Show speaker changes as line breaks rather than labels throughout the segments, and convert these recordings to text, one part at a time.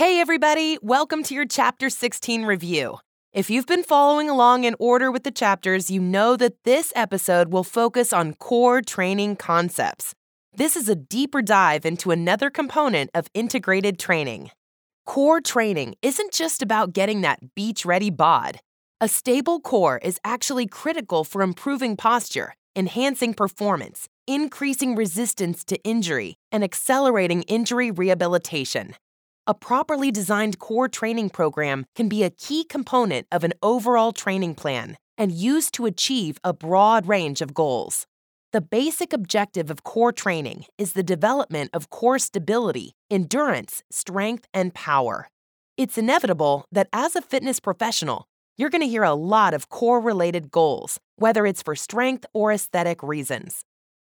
Hey, everybody, welcome to your Chapter 16 review. If you've been following along in order with the chapters, you know that this episode will focus on core training concepts. This is a deeper dive into another component of integrated training. Core training isn't just about getting that beach ready bod. A stable core is actually critical for improving posture, enhancing performance, increasing resistance to injury, and accelerating injury rehabilitation. A properly designed core training program can be a key component of an overall training plan and used to achieve a broad range of goals. The basic objective of core training is the development of core stability, endurance, strength, and power. It's inevitable that as a fitness professional, you're going to hear a lot of core related goals, whether it's for strength or aesthetic reasons.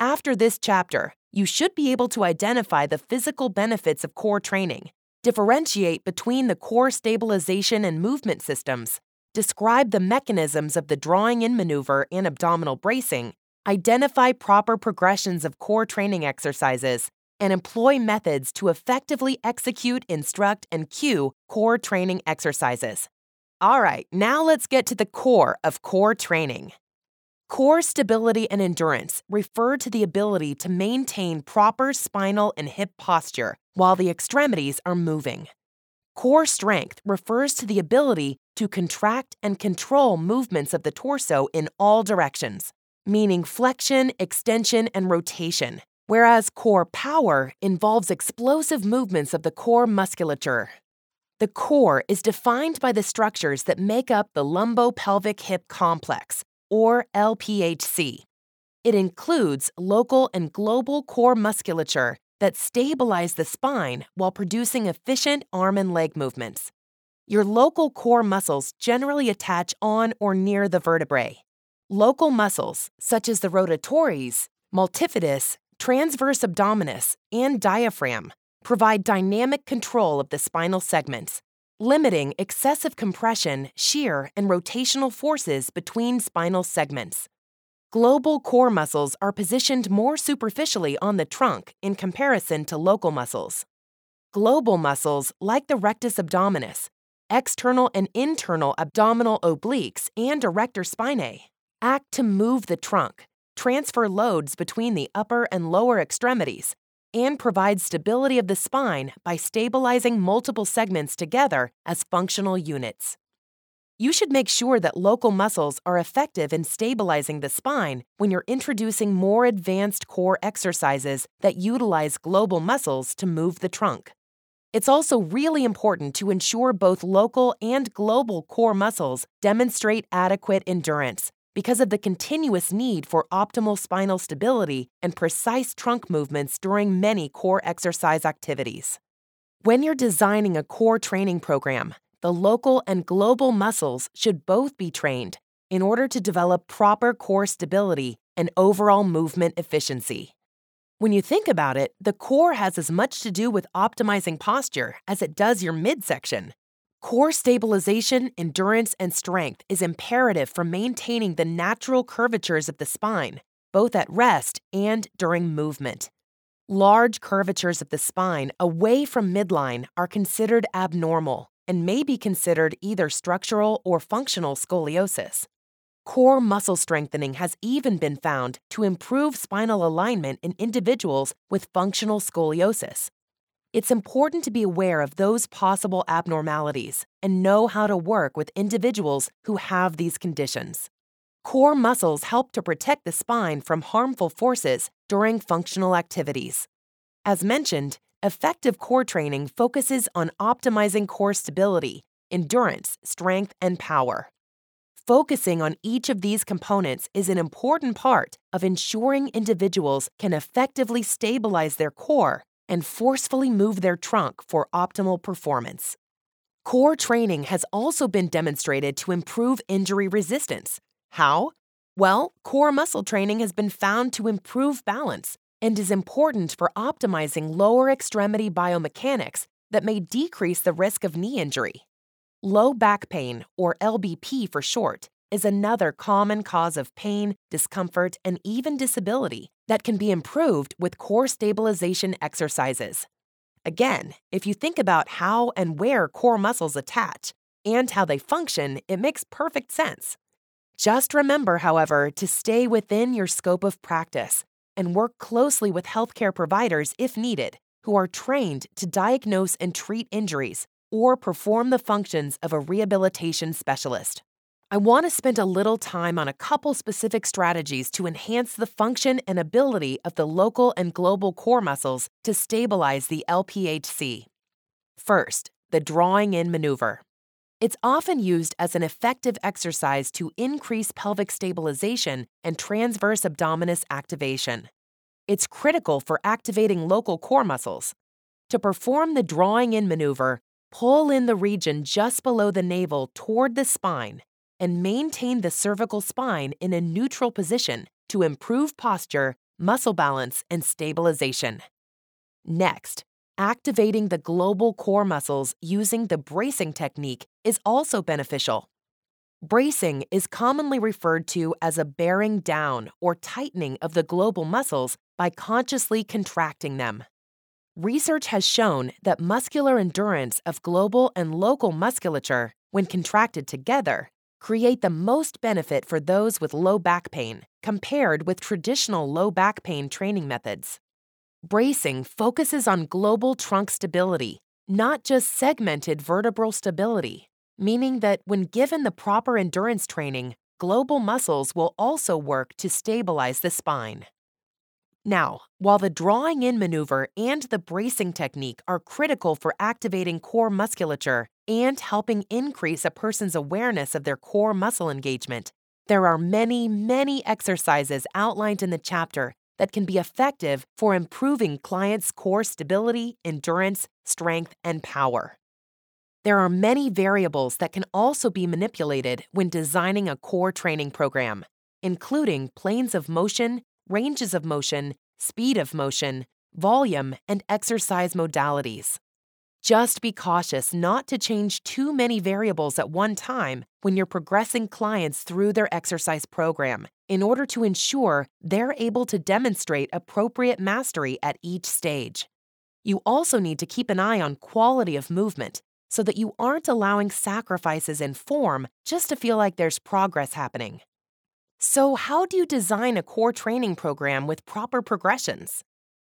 After this chapter, you should be able to identify the physical benefits of core training, differentiate between the core stabilization and movement systems, describe the mechanisms of the drawing in maneuver and abdominal bracing, identify proper progressions of core training exercises, and employ methods to effectively execute, instruct, and cue core training exercises. All right, now let's get to the core of core training. Core stability and endurance refer to the ability to maintain proper spinal and hip posture while the extremities are moving. Core strength refers to the ability to contract and control movements of the torso in all directions, meaning flexion, extension, and rotation, whereas core power involves explosive movements of the core musculature. The core is defined by the structures that make up the lumbopelvic hip complex, or LPHC. It includes local and global core musculature that stabilize the spine while producing efficient arm and leg movements. Your local core muscles generally attach on or near the vertebrae. Local muscles, such as the rotatores, multifidus, transverse abdominis, and diaphragm, provide dynamic control of the spinal segments, limiting excessive compression, shear, and rotational forces between spinal segments. Global core muscles are positioned more superficially on the trunk in comparison to local muscles. Global muscles, like the rectus abdominis, external and internal abdominal obliques, and erector spinae, act to move the trunk, transfer loads between the upper and lower extremities, and provides stability of the spine by stabilizing multiple segments together as functional units. You should make sure that local muscles are effective in stabilizing the spine when you're introducing more advanced core exercises that utilize global muscles to move the trunk. It's also really important to ensure both local and global core muscles demonstrate adequate endurance because of the continuous need for optimal spinal stability and precise trunk movements during many core exercise activities. When you're designing a core training program, the local and global muscles should both be trained in order to develop proper core stability and overall movement efficiency. When you think about it, the core has as much to do with optimizing posture as it does your midsection. Core stabilization, endurance, and strength is imperative for maintaining the natural curvatures of the spine, both at rest and during movement. Large curvatures of the spine away from midline are considered abnormal and may be considered either structural or functional scoliosis. Core muscle strengthening has even been found to improve spinal alignment in individuals with functional scoliosis. It's important to be aware of those possible abnormalities and know how to work with individuals who have these conditions. Core muscles help to protect the spine from harmful forces during functional activities. As mentioned, effective core training focuses on optimizing core stability, endurance, strength, and power. Focusing on each of these components is an important part of ensuring individuals can effectively stabilize their core and forcefully move their trunk for optimal performance. Core training has also been demonstrated to improve injury resistance. How? Well, core muscle training has been found to improve balance and is important for optimizing lower extremity biomechanics that may decrease the risk of knee injury. Low back pain, or LBP for short, is another common cause of pain, discomfort, and even disability that can be improved with core stabilization exercises. Again, if you think about how and where core muscles attach and how they function, it makes perfect sense. Just remember, however, to stay within your scope of practice and work closely with healthcare providers if needed, who are trained to diagnose and treat injuries or perform the functions of a rehabilitation specialist. I want to spend a little time on a couple specific strategies to enhance the function and ability of the local and global core muscles to stabilize the LPHC. First, the drawing in maneuver. It's often used as an effective exercise to increase pelvic stabilization and transverse abdominis activation. It's critical for activating local core muscles. To perform the drawing in maneuver, pull in the region just below the navel toward the spine and maintain the cervical spine in a neutral position to improve posture, muscle balance, and stabilization. Next, activating the global core muscles using the bracing technique is also beneficial. Bracing is commonly referred to as a bearing down or tightening of the global muscles by consciously contracting them. Research has shown that muscular endurance of global and local musculature, when contracted together, create the most benefit for those with low back pain compared with traditional low back pain training methods. Bracing focuses on global trunk stability, not just segmented vertebral stability, meaning that when given the proper endurance training, global muscles will also work to stabilize the spine. Now, while the drawing in maneuver and the bracing technique are critical for activating core musculature and helping increase a person's awareness of their core muscle engagement, there are many, many exercises outlined in the chapter that can be effective for improving clients' core stability, endurance, strength, and power. There are many variables that can also be manipulated when designing a core training program, including planes of motion, ranges of motion, speed of motion, volume, and exercise modalities. Just be cautious not to change too many variables at one time when you're progressing clients through their exercise program in order to ensure they're able to demonstrate appropriate mastery at each stage. You also need to keep an eye on quality of movement so that you aren't allowing sacrifices in form just to feel like there's progress happening. So, how do you design a core training program with proper progressions?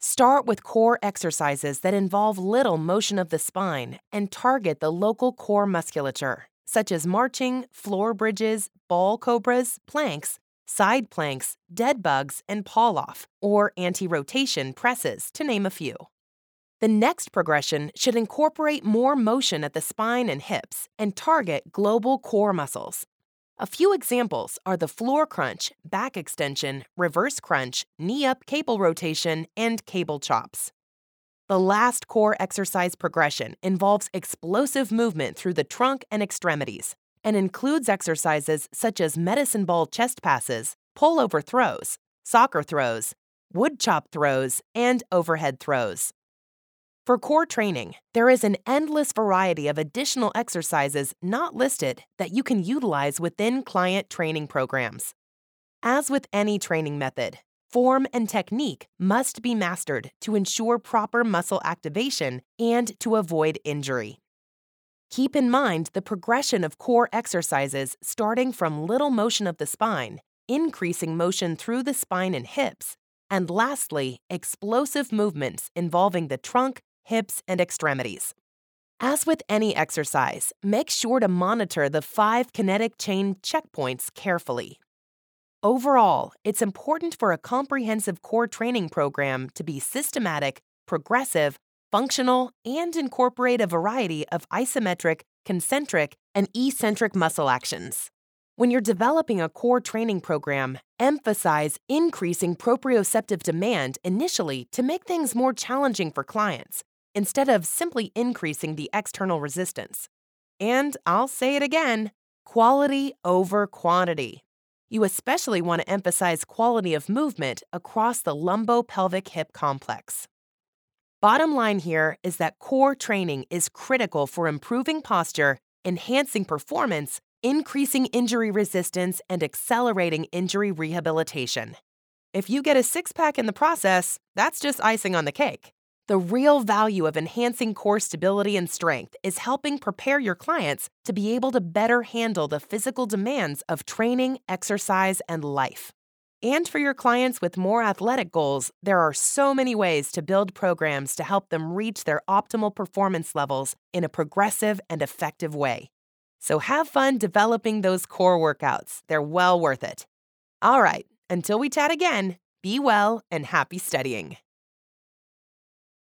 Start with core exercises that involve little motion of the spine and target the local core musculature, such as marching, floor bridges, ball cobras, planks, side planks, dead bugs, and Pallof, or anti rotation presses, to name a few. The next progression should incorporate more motion at the spine and hips and target global core muscles, a few examples are the floor crunch, back extension, reverse crunch, knee up cable rotation, and cable chops. The last core exercise progression involves explosive movement through the trunk and extremities and includes exercises such as medicine ball chest passes, pullover throws, soccer throws, wood chop throws, and overhead throws. For core training, there is an endless variety of additional exercises not listed that you can utilize within client training programs. As with any training method, form and technique must be mastered to ensure proper muscle activation and to avoid injury. Keep in mind the progression of core exercises starting from little motion of the spine, increasing motion through the spine and hips, and lastly, explosive movements involving the trunk, hips, and extremities. As with any exercise, make sure to monitor the five kinetic chain checkpoints carefully. Overall, it's important for a comprehensive core training program to be systematic, progressive, functional, and incorporate a variety of isometric, concentric, and eccentric muscle actions. When you're developing a core training program, emphasize increasing proprioceptive demand initially to make things more challenging for clients instead of simply increasing the external resistance. And I'll say it again quality over quantity. You especially want to emphasize quality of movement across the lumbo-pelvic hip complex. Bottom line here is that core training is critical for improving posture, enhancing performance, increasing injury resistance, and accelerating injury rehabilitation. If you get a six pack in the process, that's just icing on the cake. The real value of enhancing core stability and strength is helping prepare your clients to be able to better handle the physical demands of training, exercise, and life. And for your clients with more athletic goals, there are so many ways to build programs to help them reach their optimal performance levels in a progressive and effective way. So have fun developing those core workouts. They're well worth it. All right, until we chat again, be well and happy studying.